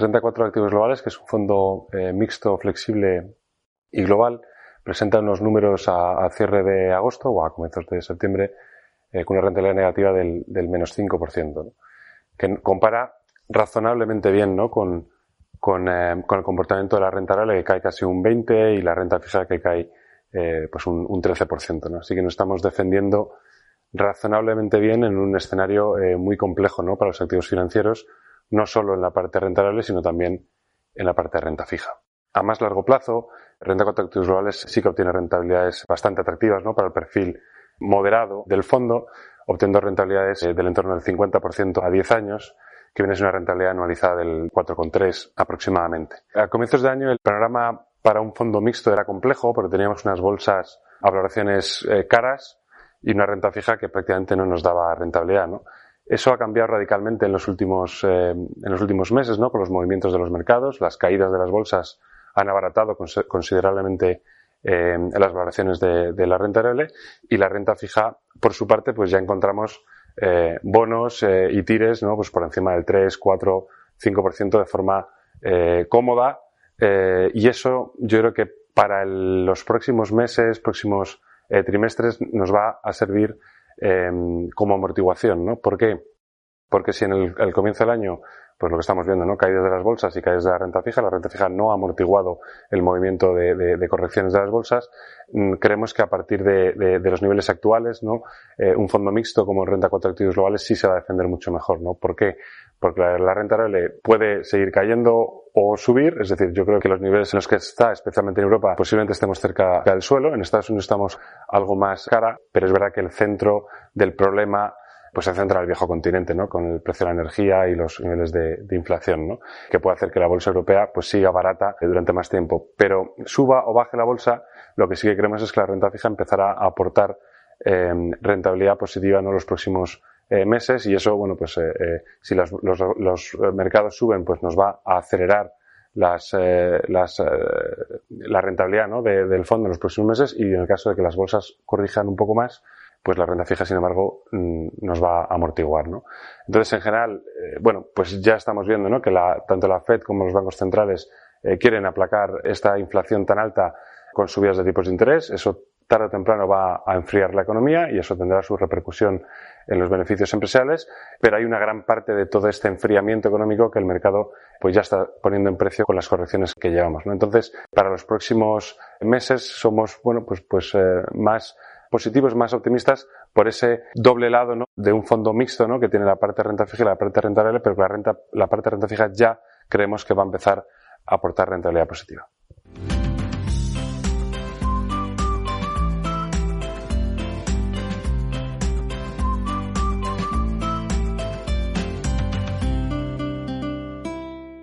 Renta 4 Activos Globales, que es un fondo eh, mixto, flexible y global, presenta unos números a, cierre de agosto o a comienzos de septiembre eh, con una rentabilidad negativa del, menos 5%, que compara razonablemente bien ¿no? con, con, eh, el comportamiento de la renta variable que cae casi un 20% y la renta fija que cae pues un, un 13%. ¿no? Así que nos estamos defendiendo razonablemente bien en un escenario muy complejo ¿no? para los activos financieros no solo en la parte rentable, sino también en la parte de renta fija. A más largo plazo, renta contra activos globales sí que obtiene rentabilidades bastante atractivas ¿no? para el perfil moderado del fondo, obteniendo rentabilidades eh, del entorno del 50% a 10 años, que viene a una rentabilidad anualizada del 4,3 aproximadamente. A comienzos de año el panorama para un fondo mixto era complejo porque teníamos unas bolsas a valoraciones eh, caras y una renta fija que prácticamente no nos daba rentabilidad. ¿no? Eso ha cambiado radicalmente en los últimos, eh, en los últimos meses, ¿no? Con los movimientos de los mercados, las caídas de las bolsas han abaratado considerablemente eh, las valoraciones de, la renta variable y la renta fija, por su parte, pues ya encontramos eh, bonos y tires, ¿no? Pues por encima del 3, 4, 5% de forma cómoda y eso yo creo que para los próximos meses, próximos trimestres nos va a servir Em, como amortiguación, ¿no? ¿Por qué? Porque si en el, comienzo del año, pues lo que estamos viendo, ¿no? Caídas de las bolsas y caídas de la renta fija, la renta fija no ha amortiguado el movimiento de, correcciones de las bolsas, mm, creemos que a partir de, los niveles actuales, ¿no? Eh, un fondo mixto como renta 4 activos globales sí se va a defender mucho mejor, ¿no? ¿Por qué? Porque la, renta variable puede seguir cayendo o subir, es decir, yo creo que los niveles en los que está, especialmente en Europa, posiblemente estemos cerca del suelo, en Estados Unidos estamos algo más cara, pero es verdad que el centro del problema pues se centra en el viejo continente, ¿no? Con el precio de la energía y los niveles de, inflación, ¿no? Que puede hacer que la bolsa europea pues siga barata durante más tiempo. Pero suba o baje la bolsa, lo que sí que creemos es que la renta fija empezará a aportar eh, rentabilidad positiva en los próximos eh, meses y eso, bueno, pues eh, eh si los, los, los, mercados suben, pues nos va a acelerar las, eh, las, eh, la rentabilidad ¿no? de, del fondo en los próximos meses y en el caso de que las bolsas corrijan un poco más, pues la renta fija, sin embargo, mm, nos va a amortiguar, ¿no? Entonces, en general, bueno, pues ya estamos viendo, ¿no? Que la, tanto la Fed como los bancos centrales quieren aplacar esta inflación tan alta con subidas de tipos de interés. Eso tarde o temprano va a enfriar la economía y eso tendrá su repercusión en los beneficios empresariales, pero hay una gran parte de todo este enfriamiento económico que el mercado pues ya está poniendo en precio con las correcciones que llevamos. ¿no? Entonces, para los próximos meses somos bueno pues pues eh, más positivos, más optimistas por ese doble lado ¿no? de un fondo mixto ¿no? que tiene la parte de renta fija y la parte de renta variable, pero la, renta, la parte de renta fija ya creemos que va a empezar a aportar rentabilidad positiva.